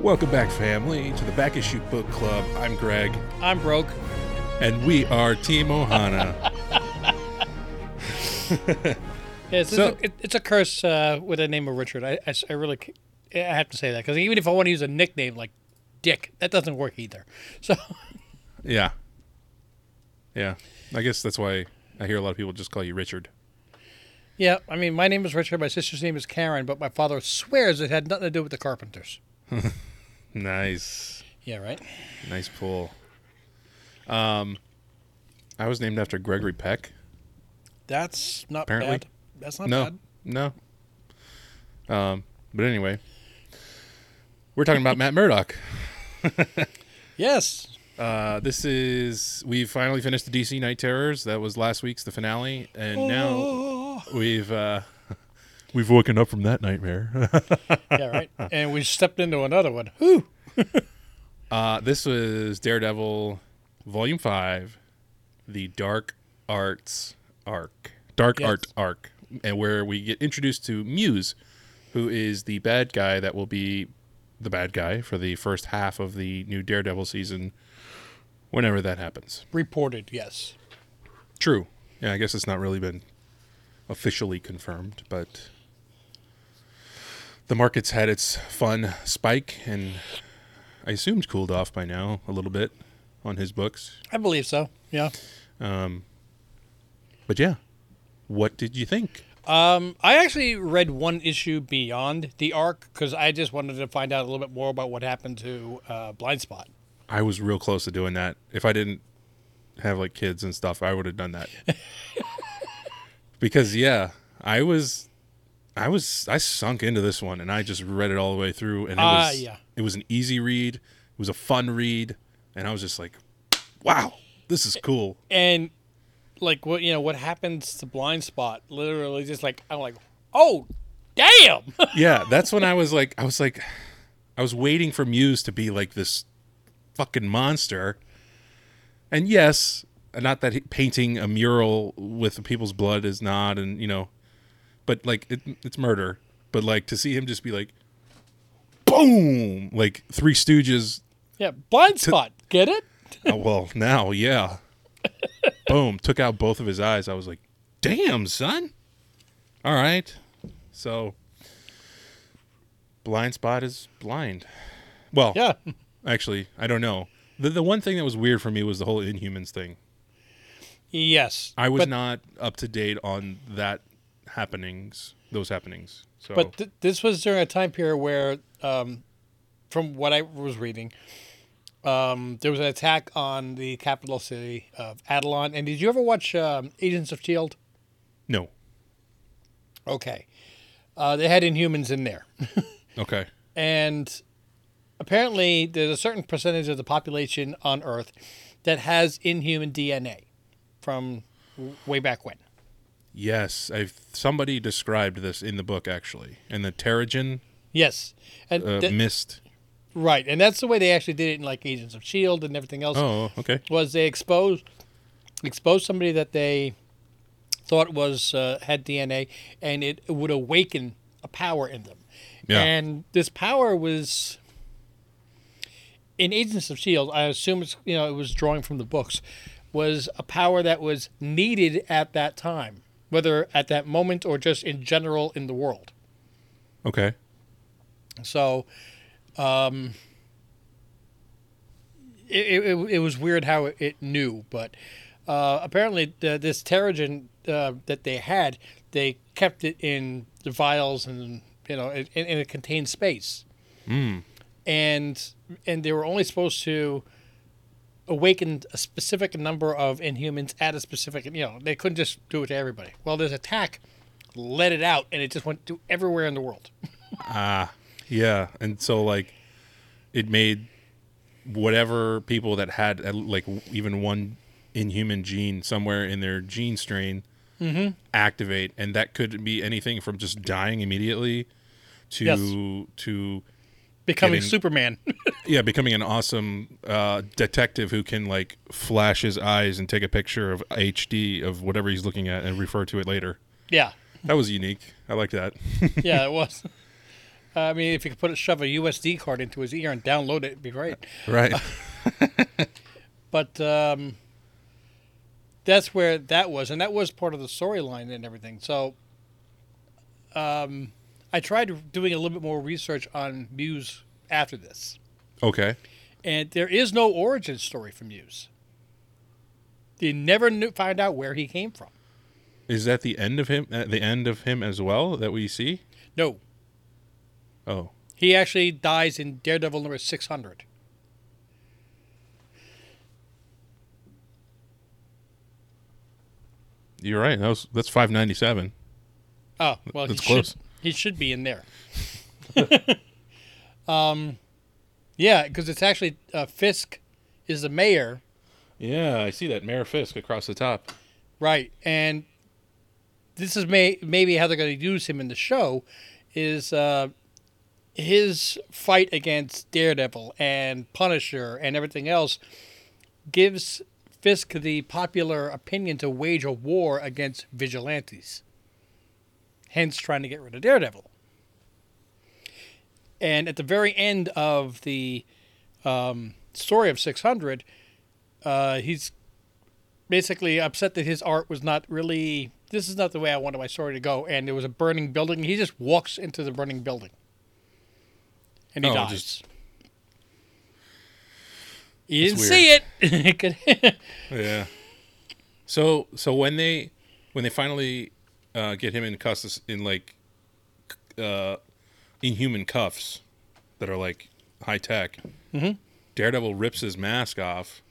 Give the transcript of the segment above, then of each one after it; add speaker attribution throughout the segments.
Speaker 1: Welcome back, family, to the Back Issue Book Club. I'm Greg,
Speaker 2: I'm broke.
Speaker 1: and we are Team Ohana.
Speaker 2: Yeah, it's,
Speaker 1: So-
Speaker 2: it's, a, it's a curse uh, with the name of Richard. I I really I have to say that because even if I want to use a nickname like Dick, that doesn't work either. So
Speaker 1: yeah. Yeah. I guess that's why I hear a lot of people just call you Richard.
Speaker 2: yeah, I mean, my name is Richard. My sister's name is Karen, but my father swears it had nothing to do with the Carpenters.
Speaker 1: Nice.
Speaker 2: Yeah, right.
Speaker 1: Nice pull. Um, I was named after Gregory Peck.
Speaker 2: That's not
Speaker 1: Apparently.
Speaker 2: bad. That's not
Speaker 1: no,
Speaker 2: bad.
Speaker 1: no. Um, but anyway, we're talking about Matt Murdock.
Speaker 2: Yes.
Speaker 1: Uh, this is we've finally finished the DC Knight Terrors. That was last week's the finale, and now
Speaker 2: Oh.
Speaker 1: we've uh, we've woken up from that nightmare.
Speaker 2: yeah, right. And we stepped into another one. Whew.
Speaker 1: uh, this was Daredevil, Volume Five, the Dark Arts arc, Dark
Speaker 2: Yes.
Speaker 1: Art arc, and where we get introduced to Muse, who is the bad guy that will be the bad guy for the first half of the new Daredevil season, whenever that happens.
Speaker 2: Reported, yes.
Speaker 1: True. Yeah, I guess it's not really been officially confirmed, but the market's had its fun spike and I assumed cooled off by now a little bit on his books.
Speaker 2: I believe so. Yeah.
Speaker 1: Um, but yeah, what did you think?
Speaker 2: Um, I actually read one issue beyond the arc because I just wanted to find out a little bit more about what happened to uh, Blind Spot.
Speaker 1: I was real close to doing that. If I didn't have like kids and stuff, I would have done that. because yeah, I was I was I sunk into this one and I just read it all the way through and it
Speaker 2: Ah,
Speaker 1: was
Speaker 2: yeah.
Speaker 1: it was an easy read. It was a fun read and I was just like, "Wow, this is cool."
Speaker 2: And like what you know, what happens to Blind Spot? Literally, just like I'm like, oh, damn!
Speaker 1: yeah, that's when I was like I was like I was waiting for Muse to be like this fucking monster. And yes, not that he, painting a mural with people's blood is not and you know, but like it, it's murder. But like to see him just be like boom, like Three Stooges
Speaker 2: yeah, Blind Spot. Get it?
Speaker 1: oh, well, now, yeah. Boom, took out both of his eyes. I was like, "Damn, son." All right. So blind spot is blind. Well,
Speaker 2: Yeah.
Speaker 1: actually, I don't know. The the one thing that was weird for me was the whole Inhumans thing.
Speaker 2: Yes.
Speaker 1: I was
Speaker 2: but,
Speaker 1: not up to date on that happenings, those happenings. So
Speaker 2: But th- this was during a time period where, um, from what I was reading, um, there was an attack on the capital city of Attilan. And did you ever watch um, Agents of Shield?
Speaker 1: no.
Speaker 2: Okay. Uh, they had Inhumans in there.
Speaker 1: Okay.
Speaker 2: And apparently, there's a certain percentage of the population on Earth that has Inhuman DNA from way back when.
Speaker 1: Yes, I've somebody described this in the book actually. And the Terrigen
Speaker 2: Yes. And
Speaker 1: uh,
Speaker 2: th-
Speaker 1: mist.
Speaker 2: right. And that's the way they actually did it in like Agents of Shield and everything else.
Speaker 1: Oh, okay.
Speaker 2: Was they exposed exposed somebody that they thought was uh, had DNA, and it would awaken a power in them.
Speaker 1: Yeah.
Speaker 2: And this power was in Agents of Shield. I assume it's you know it was drawing from the books. Was a power that was needed at that time, whether at that moment or just in general in the world.
Speaker 1: Okay.
Speaker 2: So, um, it, it, it was weird how it, knew, but uh, apparently the, this Terrigen uh, that they had, they kept it in the vials and you know in, in a contained space,
Speaker 1: Mm.
Speaker 2: and and they were only supposed to awaken a specific number of Inhumans at a specific you know they couldn't just do it to everybody. Well, this attack let it out, and it just went to everywhere in the world.
Speaker 1: Ah, yeah. And so like it made whatever people that had uh, like even one inhuman gene somewhere in their gene strain
Speaker 2: Mm-hmm.
Speaker 1: activate and that could be anything from just dying immediately to
Speaker 2: Yes.
Speaker 1: to
Speaker 2: Becoming
Speaker 1: Getting-
Speaker 2: Superman.
Speaker 1: yeah becoming an awesome uh, detective who can like flash his eyes and take a picture of hd of whatever he's looking at and refer to it later
Speaker 2: yeah.
Speaker 1: that was unique i like that
Speaker 2: yeah, it was. I mean, if you could put a shove a USD card into his ear and download it, it'd be great.
Speaker 1: Right.
Speaker 2: But um, that's where that was, and that was part of the storyline and everything. So um, I tried doing a little bit more research on Muse after this,
Speaker 1: okay.
Speaker 2: and there is no origin story for Muse. They never knew, find out where he came from.
Speaker 1: Is that the end of him? At the end of him as well that we see?
Speaker 2: No,
Speaker 1: Oh,
Speaker 2: he actually dies in Daredevil number six hundred.
Speaker 1: you're right. That was that's five ninety seven.
Speaker 2: Oh well,
Speaker 1: That's close.
Speaker 2: should he should be in there. um, yeah, because it's actually uh, Fisk is the mayor,
Speaker 1: Yeah, I see that Mayor Fisk across the top.
Speaker 2: right? And this is may maybe how they're going to use him in the show is uh, his fight against Daredevil and Punisher and everything else gives Fisk the popular opinion to wage a war against vigilantes. Hence, trying to get rid of Daredevil. And at the very end of the um, story of 600, uh, he's basically upset that his art was not really. This is not the way I wanted my story to go. And there was a burning building. He just walks into the burning building, and he
Speaker 1: Oh,
Speaker 2: dies.
Speaker 1: just-
Speaker 2: you didn't see it. It
Speaker 1: Yeah. So so when they when they finally uh, get him in cuffs in like uh, inhuman cuffs that are like high tech,
Speaker 2: Mm-hmm.
Speaker 1: Daredevil rips his mask off,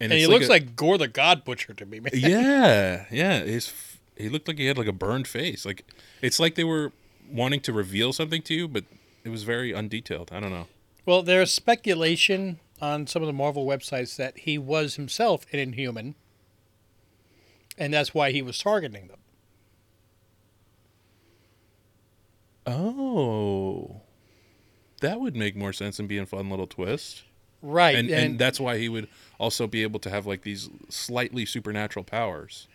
Speaker 2: and
Speaker 1: it's
Speaker 2: he looks
Speaker 1: a-
Speaker 2: like Gorr the God Butcher to me. Man.
Speaker 1: yeah yeah his he looked like he had like a burned face like it's like they were wanting to reveal something to you but it was very undetailed i don't know
Speaker 2: Well, there's speculation on some of the Marvel websites that he was himself an Inhuman, and that's why he was targeting them.
Speaker 1: oh that would make more sense and be a fun little twist
Speaker 2: Right,
Speaker 1: and,
Speaker 2: and,
Speaker 1: and that's why he would also be able to have like these slightly supernatural powers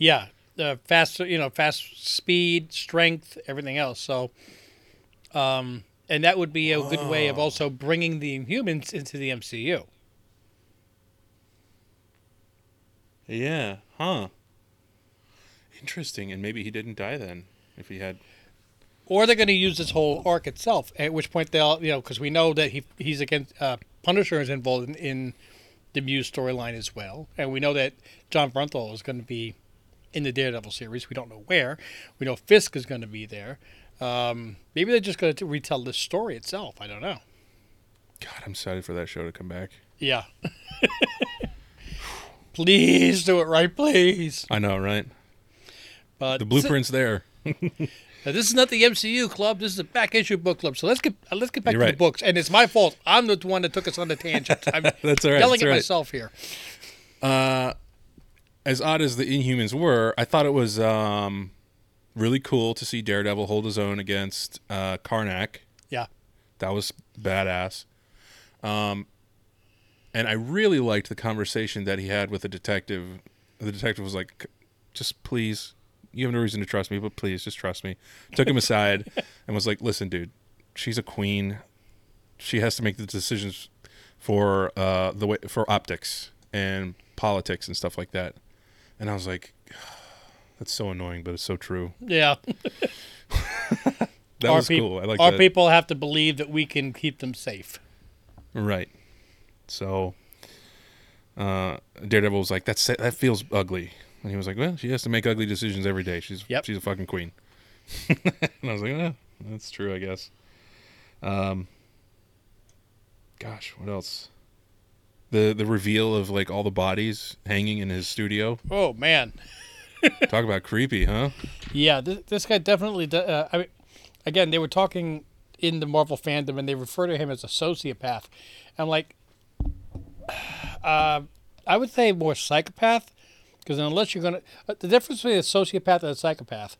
Speaker 2: yeah, uh, fast, you know, fast speed, strength, everything else. So, um, and that would be a good way of also bringing the Inhumans into the MCU.
Speaker 1: yeah huh interesting and maybe he didn't die then if he had
Speaker 2: Or they're going to use this whole arc itself. At which point they'll, you know, because we know that he he's against uh, Punisher is involved in, in the Muse storyline as well, and we know that Jon Bernthal is going to be in the Daredevil series. We don't know where. We know Fisk is going to be there. Um, maybe they're just going to retell this story itself. I don't know.
Speaker 1: god i'm excited for that show to come back
Speaker 2: Yeah. please do it right, please.
Speaker 1: i know right
Speaker 2: But
Speaker 1: the blueprint's there
Speaker 2: Now, this is not the MCU club. This is a back issue book club. So let's get uh, let's get back
Speaker 1: You're
Speaker 2: to
Speaker 1: right.
Speaker 2: the books. And it's my fault. I'm the one that took us on the tangent. I'm
Speaker 1: That's all right,
Speaker 2: yelling
Speaker 1: that's
Speaker 2: at
Speaker 1: right.
Speaker 2: myself here.
Speaker 1: as odd as the Inhumans were, I thought it was um, really cool to see Daredevil hold his own against uh, Karnak.
Speaker 2: Yeah.
Speaker 1: That was badass. Um, and I really liked the conversation that he had with the detective. The detective was like, "Just please, you have no reason to trust me, but please, just trust me." Took him aside and was like, "Listen, dude, she's a queen. She has to make the decisions for uh, the way for optics and politics and stuff like that." And I was like, "That's so annoying, but it's so true."
Speaker 2: Yeah.
Speaker 1: That
Speaker 2: our
Speaker 1: was
Speaker 2: peop-
Speaker 1: cool. I like
Speaker 2: Our
Speaker 1: that.
Speaker 2: people have to believe that we can keep them safe.
Speaker 1: Right. So uh, Daredevil was like, "That's that feels ugly," and he was like, "Well, she has to make ugly decisions every day. She's
Speaker 2: Yep.
Speaker 1: she's a fucking queen." and I was like, "Yeah, that's true, I guess." Um, gosh, what else? The the reveal of like all the bodies hanging in his studio.
Speaker 2: Oh man.
Speaker 1: Talk about creepy, huh?
Speaker 2: Yeah, this, this guy definitely. Uh, I mean, again, they were talking in the Marvel fandom, and they refer to him as a sociopath. I'm like, uh, I would say more psychopath, because unless you're gonna, uh, the difference between a sociopath and a psychopath.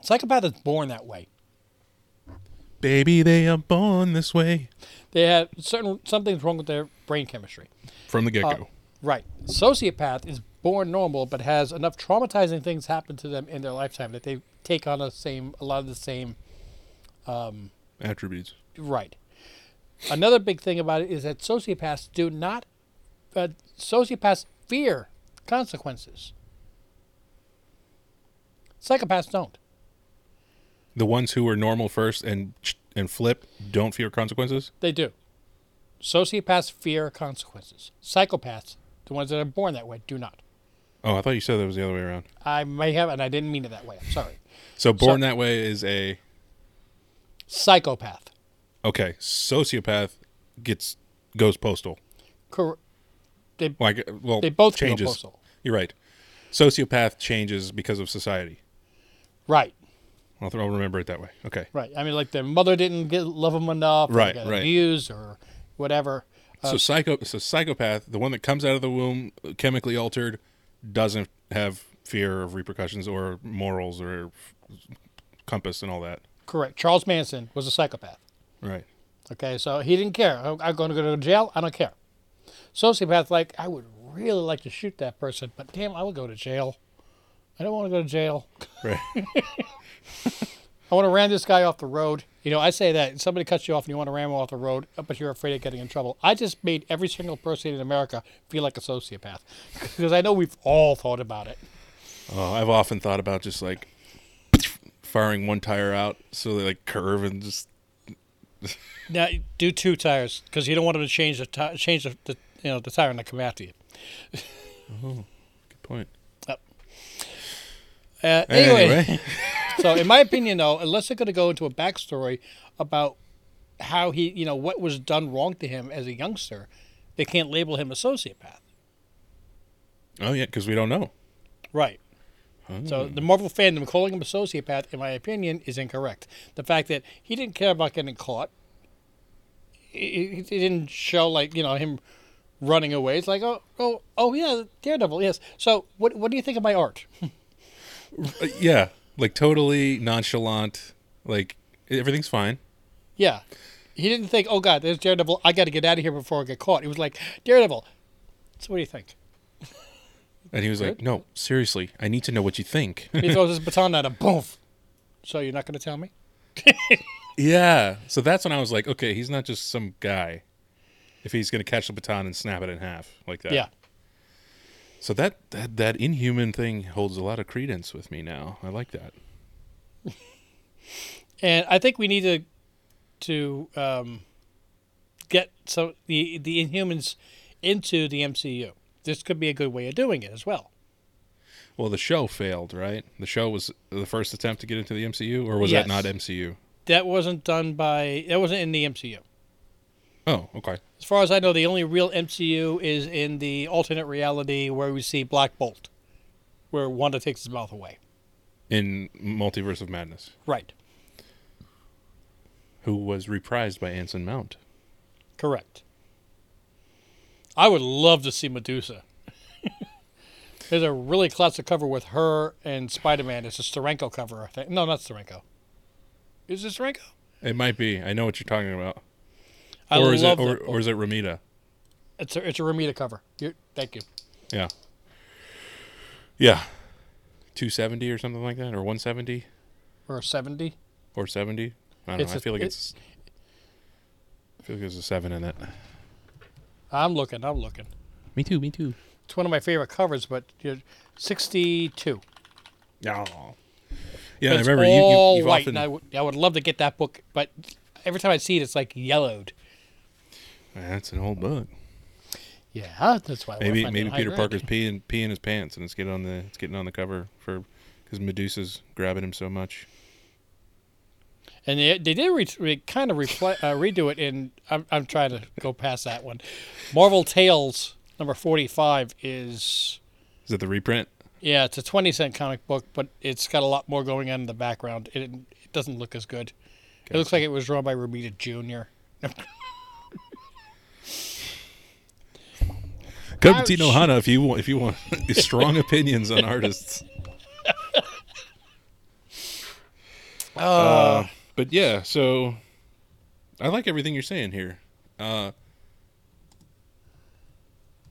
Speaker 2: Psychopath is born that way.
Speaker 1: Baby, they are born this way
Speaker 2: They have certain something's wrong with their brain chemistry.
Speaker 1: from the get go.
Speaker 2: Uh, Right. Sociopath is born normal but has enough traumatizing things happen to them in their lifetime that they take on the same a lot of the same
Speaker 1: Attributes.
Speaker 2: right. Another big thing about it is that sociopaths do not uh, sociopaths fear consequences. Psychopaths don't.
Speaker 1: The ones who are normal first and and flip don't fear consequences.
Speaker 2: They do. Sociopaths fear consequences. Psychopaths, the ones that are born that way, do not.
Speaker 1: Oh, I thought you said that was the other way around.
Speaker 2: I may have, and I didn't mean it that way. I'm sorry.
Speaker 1: So born that way is a
Speaker 2: Psychopath.
Speaker 1: okay. Sociopath gets goes postal.
Speaker 2: Cor- they,
Speaker 1: Like well,
Speaker 2: they both
Speaker 1: changes. You're right. Sociopath changes because of society.
Speaker 2: Right,
Speaker 1: I'll, I'll remember it that way. Okay.
Speaker 2: right. I mean, like their mother didn't get, love them enough,
Speaker 1: Right,
Speaker 2: got
Speaker 1: right.
Speaker 2: abused, or whatever.
Speaker 1: Uh, so psycho, so psychopath, the one that comes out of the womb chemically altered, doesn't have fear of repercussions or morals or compass and all that.
Speaker 2: Correct. Charles Manson was a psychopath.
Speaker 1: Right.
Speaker 2: Okay, so he didn't care. Oh, I'm I'm going to go to jail. I don't care. Sociopath, like I would really like to shoot that person, but damn, I would go to jail. I don't want to go to jail.
Speaker 1: Right.
Speaker 2: I want to ram this guy off the road. You know, I say that somebody cuts you off and you want to ram him off the road, but you're afraid of getting in trouble. I just made every single person in America feel like a sociopath because I know we've all thought about it.
Speaker 1: oh, I've often thought about just like firing one tire out so they like curve and just
Speaker 2: Now, do two tires because you don't want them to change the ti change the, the you know the tire and they come after you.
Speaker 1: Oh, good point.
Speaker 2: Uh, anyway.
Speaker 1: Anyway,
Speaker 2: so in my opinion though unless they're going to go into a backstory about how he you know what was done wrong to him as a youngster they can't label him a sociopath
Speaker 1: oh yeah, because we don't know.
Speaker 2: right so the marvel fandom calling him a sociopath in my opinion is incorrect the fact that he didn't care about getting caught it, it didn't show like you know him running away it's like oh oh oh yeah daredevil yes so what what do you think of my art
Speaker 1: Uh, yeah, like totally nonchalant. Like everything's fine.
Speaker 2: Yeah. He didn't think, oh God, there's Daredevil. I got to get out of here before I get caught. He was like, Daredevil. So what do you think?
Speaker 1: And he was like, "No, seriously, I need to know what you think."
Speaker 2: He throws his baton at him. Boom. So you're not going to tell me?
Speaker 1: yeah. So that's when I was like, "Okay, he's not just some guy. If he's going to catch the baton and snap it in half like that."
Speaker 2: Yeah.
Speaker 1: So that that that inhuman thing holds a lot of credence with me now. I like that.
Speaker 2: And I think we need to to um, get so the the Inhumans into the MCU. This could be a good way of doing it as well.
Speaker 1: Well, the show failed, right? The show was the first attempt to get into the MCU, or was
Speaker 2: Yes.
Speaker 1: that not MCU?
Speaker 2: That wasn't done by that wasn't in the MCU.
Speaker 1: Oh, okay.
Speaker 2: As far as I know, the only real MCU is in the alternate reality where we see Black Bolt, where Wanda takes his mouth away.
Speaker 1: In Multiverse of Madness,
Speaker 2: Right.
Speaker 1: who was reprised by Anson Mount.
Speaker 2: Correct. I would love to see Medusa. There's a really classic cover with her and Spider Man. It's a Steranko cover, I think. No, not Steranko. Is it Steranko?
Speaker 1: It might be. I know what you're talking about.
Speaker 2: I
Speaker 1: or is
Speaker 2: love
Speaker 1: it or, or is it Romita?
Speaker 2: It's a, it's a Romita cover. you thank you.
Speaker 1: Yeah. Yeah. 270 or something like that or 170
Speaker 2: Or 70.
Speaker 1: or 70. I don't
Speaker 2: It's
Speaker 1: know. I
Speaker 2: a-
Speaker 1: feel like
Speaker 2: it-
Speaker 1: it's I feel like there's a 7 in it.
Speaker 2: I'm looking. I'm looking.
Speaker 1: Me too, me too.
Speaker 2: It's one of my favorite covers, but you know, 62.
Speaker 1: Yeah. Yeah, I
Speaker 2: it's
Speaker 1: remember you, you
Speaker 2: all
Speaker 1: you've
Speaker 2: white,
Speaker 1: often
Speaker 2: and I would love to get that book, but every time I see it, it's like yellowed.
Speaker 1: That's an old book.
Speaker 2: Yeah, that's why.
Speaker 1: Maybe maybe Peter
Speaker 2: high
Speaker 1: Parker's peeing peeing his pants and it's getting on the it's getting on the cover for cuz Medusa's grabbing him so much.
Speaker 2: And they, they did re, re, kind of repla uh, redo it in. I'm, I'm trying to go past that one. Marvel Tales number 45 is.
Speaker 1: Is it the reprint?
Speaker 2: Yeah, it's a 20 cent comic book, but it's got a lot more going on in the background. It, it doesn't look as good. It looks like it was drawn by Romita Jr.
Speaker 1: Come to Team Ohana if you want if you want strong opinions on artists. Uh, but yeah, so I like everything you're saying here. Uh,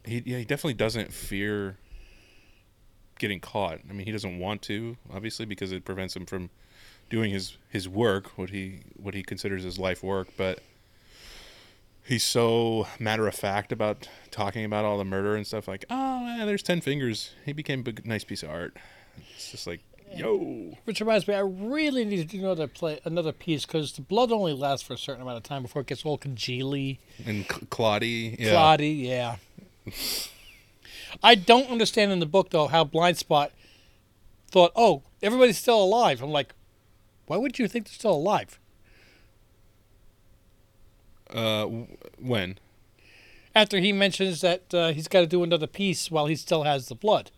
Speaker 1: he yeah, he definitely doesn't fear getting caught. I mean, he doesn't want to, obviously, because it prevents him from doing his his work, what he what he considers his life work. But he's so matter of fact about talking about all the murder and stuff. Like, oh, man, there's ten fingers. He became a nice piece of art. It's just like, yo,
Speaker 2: Which reminds me, I really need to do another play, another piece because the blood only lasts for a certain amount of time before it gets all congealy,
Speaker 1: and Cl- Claudie, yeah,
Speaker 2: cloddy. Yeah. I don't understand in the book though how Blind Spot thought, "Oh, everybody's still alive." I'm like, why would you think they're still alive?
Speaker 1: Uh, w- when?
Speaker 2: After he mentions that uh, he's got to do another piece while he still has the blood,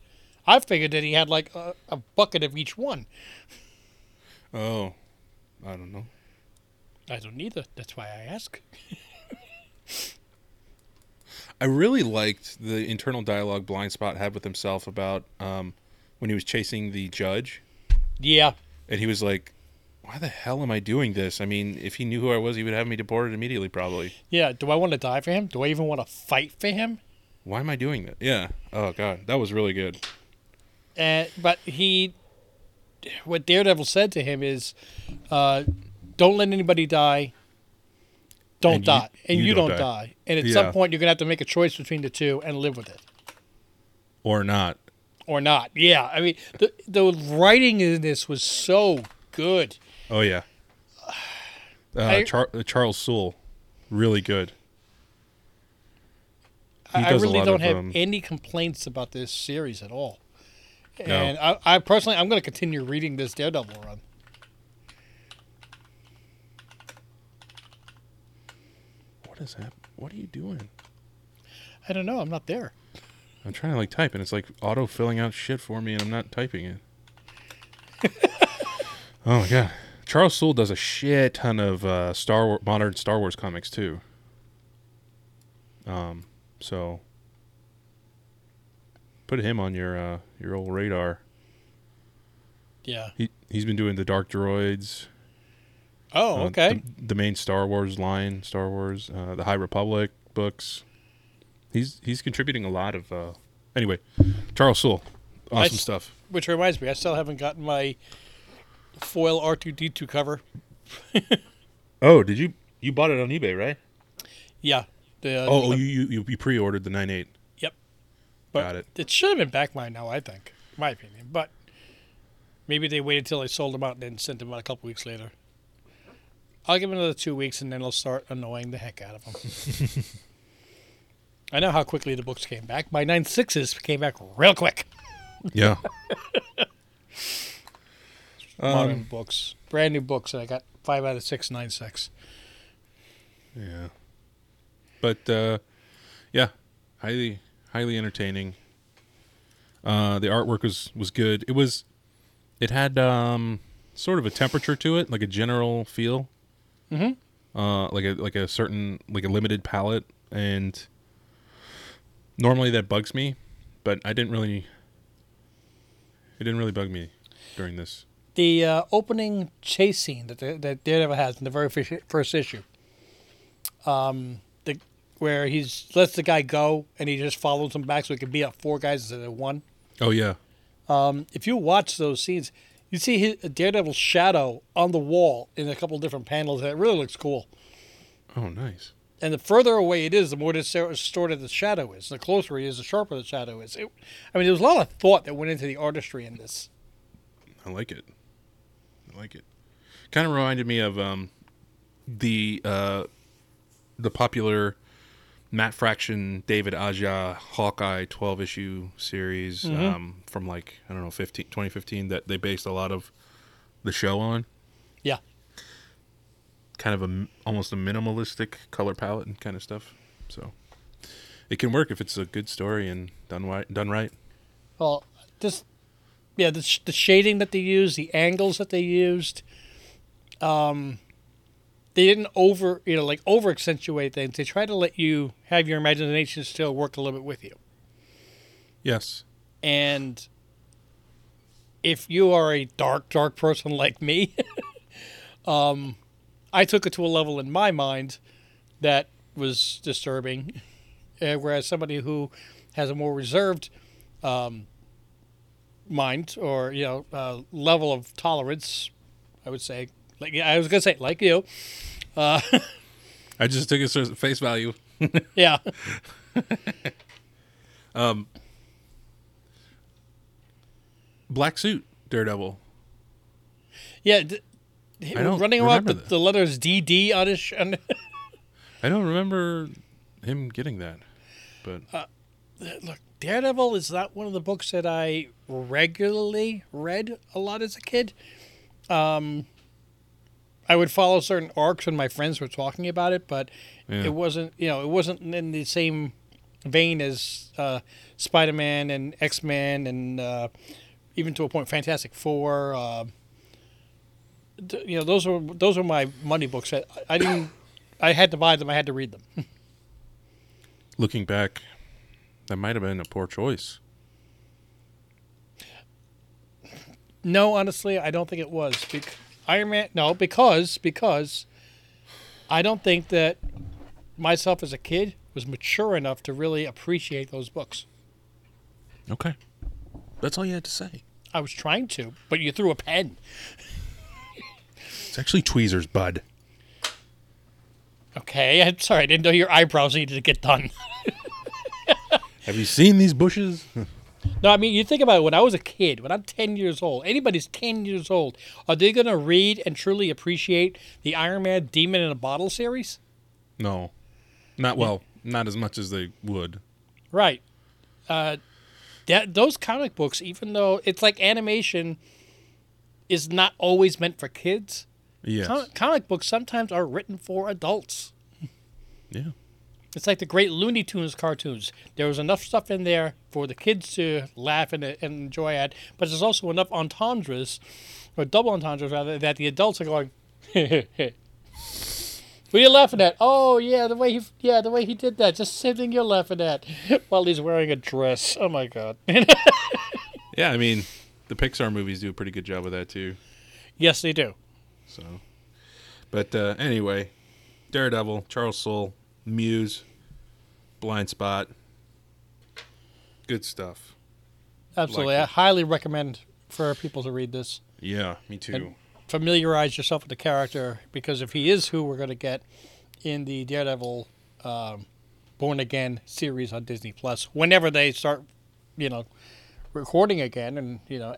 Speaker 2: I figured that he had like a, a bucket of each one.
Speaker 1: Oh, I don't know.
Speaker 2: I don't either. That's why I ask.
Speaker 1: I really liked the internal dialogue Blind Spot had with himself about um, when he was chasing the judge,
Speaker 2: Yeah,
Speaker 1: and he was like, "Why the hell am I doing this? I mean, if he knew who I was, he would have me deported immediately, probably.
Speaker 2: yeah. Do I want to die for him? Do I even want to fight for him?
Speaker 1: Why am I doing that? Yeah. Oh God, that was really good.
Speaker 2: And but he, what Daredevil said to him is, uh, "Don't let anybody die. Don't
Speaker 1: And you-
Speaker 2: die, and
Speaker 1: you
Speaker 2: you,
Speaker 1: don't
Speaker 2: don't,
Speaker 1: die."
Speaker 2: die. And at
Speaker 1: Yeah.
Speaker 2: some point, you're gonna have to make a choice between the two and live with it
Speaker 1: Or not?
Speaker 2: or not." Yeah, I mean, the the writing in this was so good.
Speaker 1: Oh yeah. Uh,
Speaker 2: I-
Speaker 1: Char- Charles Soule, really good.
Speaker 2: I I
Speaker 1: does a
Speaker 2: really don't
Speaker 1: of,
Speaker 2: have
Speaker 1: um,
Speaker 2: any complaints about this series at all.
Speaker 1: No.
Speaker 2: And I, I personally, I'm going to continue reading this Daredevil run.
Speaker 1: What is that? What are you doing?
Speaker 2: I don't know. I'm not there.
Speaker 1: I'm trying to like type, and it's like auto filling out shit for me, and I'm not typing it. oh my god, Charles Soule does a shit ton of uh, Star War- modern Star Wars comics too. Um, so put him on your uh, your old radar.
Speaker 2: Yeah.
Speaker 1: He he's been doing the Dark Droids.
Speaker 2: Oh,
Speaker 1: uh,
Speaker 2: okay.
Speaker 1: The, the main Star Wars line, Star Wars, uh, the High Republic books. He's he's contributing a lot of. Uh, anyway, Charles Soule, awesome
Speaker 2: s-
Speaker 1: stuff.
Speaker 2: Which reminds me, I still haven't gotten my foil R2D2 cover.
Speaker 1: Oh, did you you bought it on eBay, right?
Speaker 2: Yeah. The,
Speaker 1: Oh,
Speaker 2: the-
Speaker 1: you, you you pre-ordered the 9.8.
Speaker 2: Yep. But
Speaker 1: Got it.
Speaker 2: It should have been back by now, I think, my opinion. But maybe they waited till they sold them out and then sent them out a couple weeks later. I'll give it another two weeks and then I'll start annoying the heck out of them. I know how quickly the books came back. My nine sixes came back real quick.
Speaker 1: Yeah.
Speaker 2: Modern
Speaker 1: um,
Speaker 2: books, brand new books, and I got five out of six nine six.
Speaker 1: yeah. But uh, yeah, highly highly entertaining. Uh, the artwork was was good. It was it had um sort of a temperature to it, like a general feel.
Speaker 2: Mhm.
Speaker 1: Uh, like a like a certain like a limited palette, and normally that bugs me, but I didn't really. It didn't really bug me during this.
Speaker 2: The uh, opening chase scene that the, that Daredevil has in the very first, issue, um, where he's lets the guy go and he just follows him back so he can beat up four guys instead of one.
Speaker 1: Oh yeah,
Speaker 2: Um, if you watch those scenes, you see his Daredevil's shadow on the wall in a couple different panels, and it really looks cool.
Speaker 1: oh nice.
Speaker 2: And the further away it is, the more distorted the shadow is. The closer he is, the sharper the shadow is. It, I mean, there was a lot of thought that went into the artistry in this.
Speaker 1: I like it. I like it. Kind of reminded me of um, the uh, the popular Matt Fraction David Aja Hawkeye 12 issue series um, from like I don't know 15 2015 that they based a lot of the show on.
Speaker 2: Yeah.
Speaker 1: Kind of a almost a minimalistic color palette and kind of stuff. So it can work if it's a good story and done right. Done right.
Speaker 2: Well, this, yeah, the, sh- the shading that they used, the angles that they used, um, they didn't over, you know, like over accentuate things. They try to let you have your imagination still work a little bit with you.
Speaker 1: Yes.
Speaker 2: And if you are a dark, dark person like me, um, I took it to a level in my mind that was disturbing. Uh, whereas somebody who has a more reserved um, mind or you know uh, level of tolerance. I would say, like yeah, I was gonna say, like you.
Speaker 1: Uh, I just took it face value.
Speaker 2: Yeah.
Speaker 1: Um, black suit Daredevil.
Speaker 2: Yeah. D-
Speaker 1: I don't
Speaker 2: running around with the letters DD on his. Sh- on,
Speaker 1: I don't remember him getting that, but uh,
Speaker 2: look, Daredevil is not one of the books that I regularly read a lot as a kid. Um, I would follow certain arcs when my friends were talking about it, but
Speaker 1: Yeah.
Speaker 2: it wasn't, you know, it wasn't in the same vein as uh, Spider Man and X Men and uh, even to a point Fantastic Four. Uh, you know, those were those were my money books. I, I didn't. I had to buy them. I had to read them.
Speaker 1: looking back, that might have been a poor choice.
Speaker 2: No, honestly, I don't think it was. Bec- Iron Man. No, because because I don't think that myself as a kid was mature enough to really appreciate those books.
Speaker 1: Okay, that's all you had to say.
Speaker 2: I was trying to, but you threw a pen.
Speaker 1: It's actually tweezers, bud.
Speaker 2: Okay, I'm sorry. I didn't know your eyebrows needed to get done.
Speaker 1: Have you seen these bushes?
Speaker 2: No, I mean, you think about it. When I was a kid, when I'm 10 years old, anybody's 10 years old, are they going to read and truly appreciate the Iron Man Demon in a Bottle series?
Speaker 1: no, not well. Not as much as they would.
Speaker 2: Right. Uh, that those comic books, even though it's like animation, is not always meant for kids.
Speaker 1: Yes.
Speaker 2: Com- comic books sometimes are written for adults.
Speaker 1: yeah.
Speaker 2: It's like the great Looney Tunes cartoons. There was enough stuff in there for the kids to laugh and, and enjoy at, but there's also enough entendres, or double entendres rather, that the adults are going. What are you laughing at? Oh yeah, the way he yeah the way he did that. Just the same thing you're laughing at, while he's wearing a dress. Oh my god.
Speaker 1: Yeah, I mean, the Pixar movies do a pretty good job of that too.
Speaker 2: yes, they do.
Speaker 1: So, but uh, anyway, Daredevil, Charles Soule, Muse, Blind Spot, good stuff.
Speaker 2: Absolutely,
Speaker 1: Like
Speaker 2: I highly recommend for people to read this.
Speaker 1: Yeah, me too.
Speaker 2: And- familiarize yourself with the character because if he is who we're going to get in the Daredevil um, Born Again series on Disney Plus, whenever they start, you know, recording again, and you know,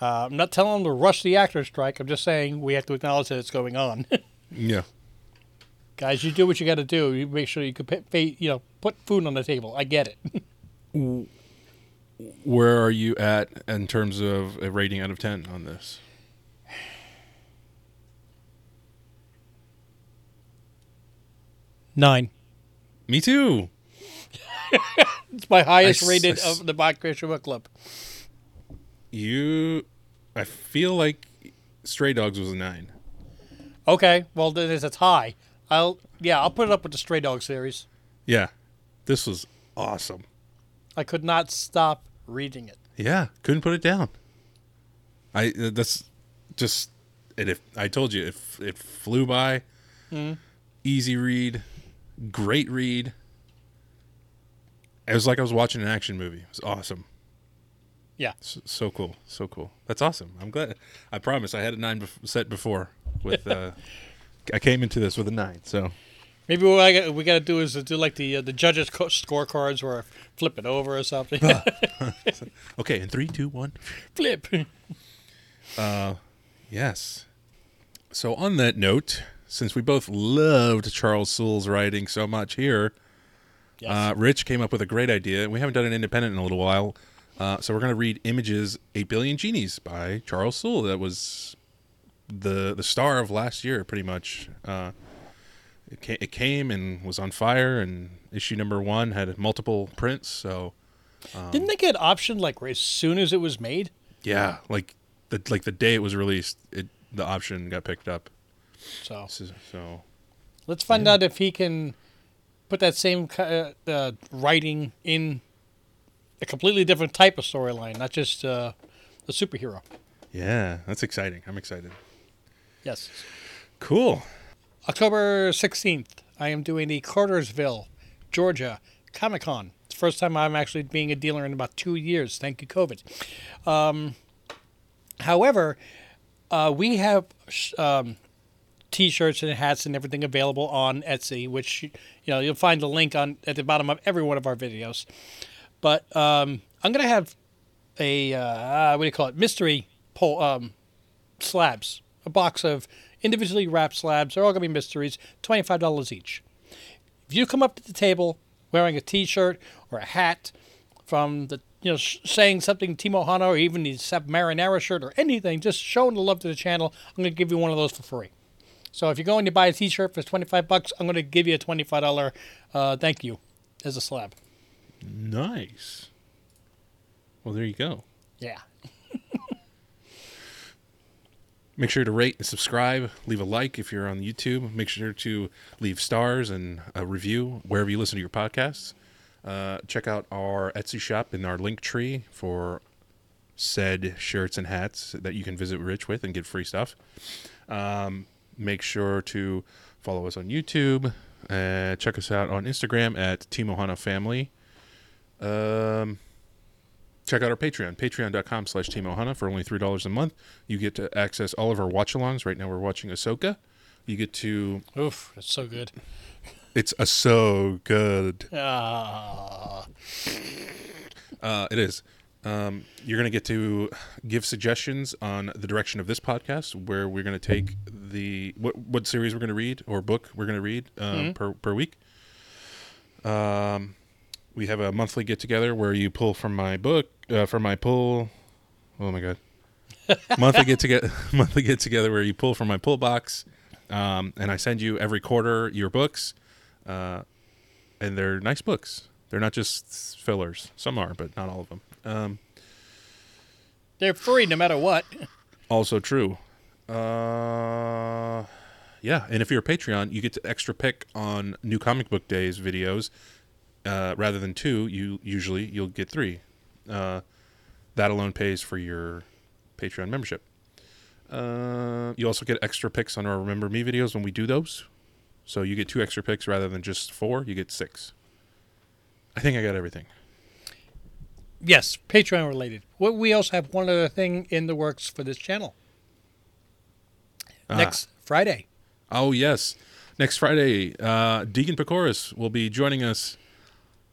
Speaker 2: uh, I'm not telling them to rush the actor strike. I'm just saying we have to acknowledge that it's going on.
Speaker 1: yeah,
Speaker 2: Guys, you do what you got to do. You make sure you can pay, pay, you know, put food on the table. I get it.
Speaker 1: where are you at in terms of a rating out of ten on this?
Speaker 2: Nine.
Speaker 1: Me too.
Speaker 2: It's my highest
Speaker 1: I
Speaker 2: rated
Speaker 1: I
Speaker 2: of the Back Issue Book Club.
Speaker 1: You, I feel like Stray Dogs was a nine.
Speaker 2: Okay, well then there's a tie. I'll yeah, I'll put it up with the Stray Dog series.
Speaker 1: Yeah, this was awesome.
Speaker 2: I could not stop reading it.
Speaker 1: Yeah, couldn't put it down. I that's just it. If I told you, it f- it flew by. Easy read, great read. It was like I was watching an action movie. It was awesome.
Speaker 2: Yeah.
Speaker 1: So, so cool, so cool. That's awesome. I'm glad. I promise. I had a nine bef- set before. With uh, I came into this with a nine. So
Speaker 2: Maybe what I got, we got to do is do like the uh, the judges' co- scorecards where I flip it over or something.
Speaker 1: okay, in three, two, one.
Speaker 2: flip.
Speaker 1: Uh, Yes. So on that note, since we both loved Charles Soule's writing so much here,
Speaker 2: Yes.
Speaker 1: uh, Rich came up with a great idea. We haven't done an independent in a little while, uh, so we're going to read "Images: Eight Billion Genies" by Charles Soule. That was the the star of last year, pretty much. Uh, it, ca- it came and was on fire, and issue number one had multiple prints. So
Speaker 2: Didn't they get optioned like as soon as it was made?
Speaker 1: yeah, like the like the day it was released, it the option got picked up.
Speaker 2: So
Speaker 1: So, so
Speaker 2: let's find out if he can put that same uh, uh, writing in a completely different type of storyline, not just uh, the superhero.
Speaker 1: Yeah, that's exciting. I'm excited.
Speaker 2: Yes.
Speaker 1: Cool.
Speaker 2: October 16th, I am doing the Cartersville, Georgia Comic Con. It's the first time I'm actually being a dealer in about two years. Thank you, COVID. Um, however, uh, we have sh- um, t-shirts and hats and everything available on Etsy, which you know you'll find the link on at the bottom of every one of our videos. But um, I'm gonna have a uh, what do you call it? Mystery pole um, slabs, a box of individually wrapped slabs. They're all gonna be mysteries, twenty five dollars each. If you come up to the table wearing a T-shirt or a hat from the you know saying something Team Ohana or even the Sep Marinara shirt or anything, just showing the love to the channel, I'm gonna give you one of those for free. So if you're going to buy a T-shirt for 25 bucks, I'm gonna give you a $25 uh, thank you as a slab.
Speaker 1: Nice. Well, there you go.
Speaker 2: Yeah.
Speaker 1: Make sure to rate and subscribe. Leave a like if you're on YouTube. Make sure to leave stars and a review wherever you listen to your podcasts. Uh, check out our Etsy shop in our link tree for said shirts and hats that you can visit Rich with and get free stuff. Um, make sure to follow us on YouTube. Uh, check us out on Instagram at Team Timohana Family. Um, check out our Patreon, patreon.com slash TeamOhana for only $3 a month. You get to access all of our watch-alongs. Right now we're watching Ahsoka. You get to...
Speaker 2: Oof, that's so good.
Speaker 1: It's a so good.
Speaker 2: Ah,
Speaker 1: Uh, it is. Um, you're going to get to give suggestions on the direction of this podcast, where we're going to take the what what series we're going to read or book we're going to read um, per per week. Um, we have a monthly get together where you pull from my book uh, from my pull. Oh my god, monthly get together monthly get together where you pull from my pull box, um, and I send you every quarter your books, uh, and they're nice books. They're not just fillers. Some are, but not all of them. Um,
Speaker 2: they're free no matter what.
Speaker 1: also true. Uh, yeah, and if you're a Patreon, you get to extra pick on new comic book days videos. Uh, rather than two, you usually you'll get three. Uh, that alone pays for your Patreon membership. Uh, you also get extra picks on our Remember Me videos when we do those. So you get two extra picks rather than just four. You get six. I think I got everything.
Speaker 2: Yes, Patreon related. Well, we also have one other thing in the works for this channel.
Speaker 1: Ah.
Speaker 2: Next Friday.
Speaker 1: Oh yes, next Friday, uh, Deacon Pecoris will be joining us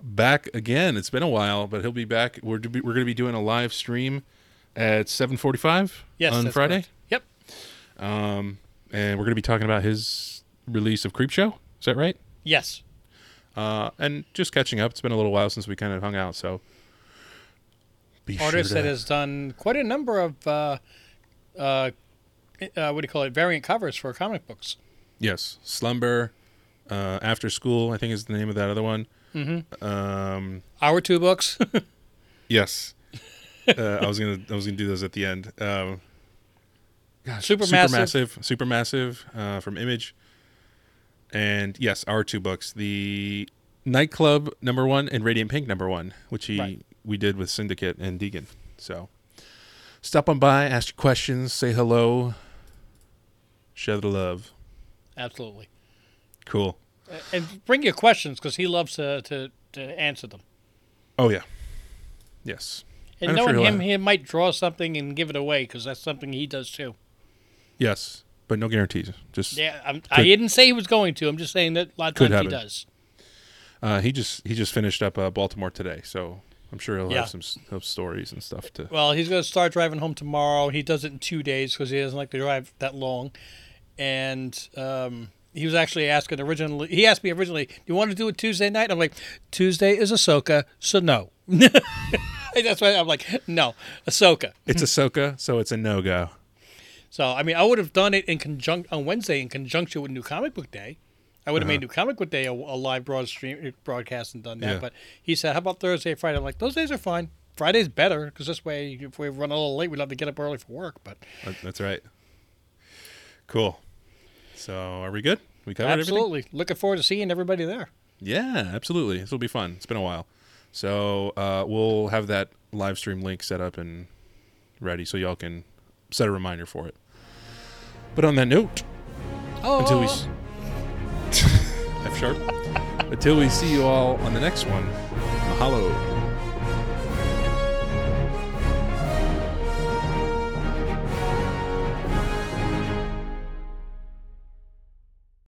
Speaker 1: back again. It's been a while, but he'll be back. We're we're going to be doing a live stream at seven forty five
Speaker 2: Yes,
Speaker 1: on Friday,
Speaker 2: correct. Yep.
Speaker 1: um, and we're going to be talking about his release of Creep Show. Is that right?
Speaker 2: Yes.
Speaker 1: Uh, and just catching up. It's been a little while since we kind of hung out, so be
Speaker 2: Artist
Speaker 1: sure to,
Speaker 2: that has done quite a number of uh, uh, uh, what do you call it? Variant covers for comic books.
Speaker 1: yes, Slumber, uh, After School. I think is the name of that other one.
Speaker 2: Mm-hmm.
Speaker 1: Um,
Speaker 2: Our two books.
Speaker 1: Yes. uh, I was gonna I was gonna do those at the end. Um, gosh,
Speaker 2: Supermassive.
Speaker 1: supermassive, supermassive uh, from Image, and yes, our two books, the Nightclub number one and Radiant Pink number one, which he
Speaker 2: Right.
Speaker 1: we did with Syndicate and Deegan. So stop on by, ask your questions, say hello, share the love.
Speaker 2: Absolutely.
Speaker 1: Cool.
Speaker 2: Uh, And bring your questions because he loves to, to, to answer them.
Speaker 1: Oh yeah. Yes.
Speaker 2: And
Speaker 1: I'm
Speaker 2: knowing
Speaker 1: he'll
Speaker 2: him,
Speaker 1: have-
Speaker 2: he might draw something and give it away because that's something he does too.
Speaker 1: Yes. But no guarantees. Just
Speaker 2: Yeah, I'm, I didn't say he was going to. I'm just saying that a lot of
Speaker 1: Could
Speaker 2: times he does.
Speaker 1: Uh, he just he just finished up uh, Baltimore today, so I'm sure he'll
Speaker 2: Yeah.
Speaker 1: have some stories and stuff to.
Speaker 2: Well, he's going to start driving home tomorrow. He does it in two days because he doesn't like to drive that long. And um, he was actually asking originally. He asked me originally, "Do you want to do it Tuesday night?" I'm like, "Tuesday is Ahsoka, so no." That's why I'm like, "No, Ahsoka."
Speaker 1: It's Ahsoka, so it's a no go.
Speaker 2: So I mean, I would have done it in conjunct on Wednesday in conjunction with New Comic Book Day. I would have made New Comic Book Day a, a live broad stream broadcast and done that.
Speaker 1: Uh-huh. Yeah.
Speaker 2: But he said, "How about Thursday, Friday?" I'm like, "Those days are fine. Friday's better because this way, if we run a little late, we'd have to get up early for work." But
Speaker 1: That's right. Cool. So are we good? We covered everything.
Speaker 2: absolutely, looking forward to seeing everybody there.
Speaker 1: Yeah, absolutely. This will be fun. It's been a while, so uh, we'll have that live stream link set up and ready, so y'all can set a reminder for it. But on that note,
Speaker 2: Oh,
Speaker 1: until we s- F sharp, until we see you all on the next one, Mahalo.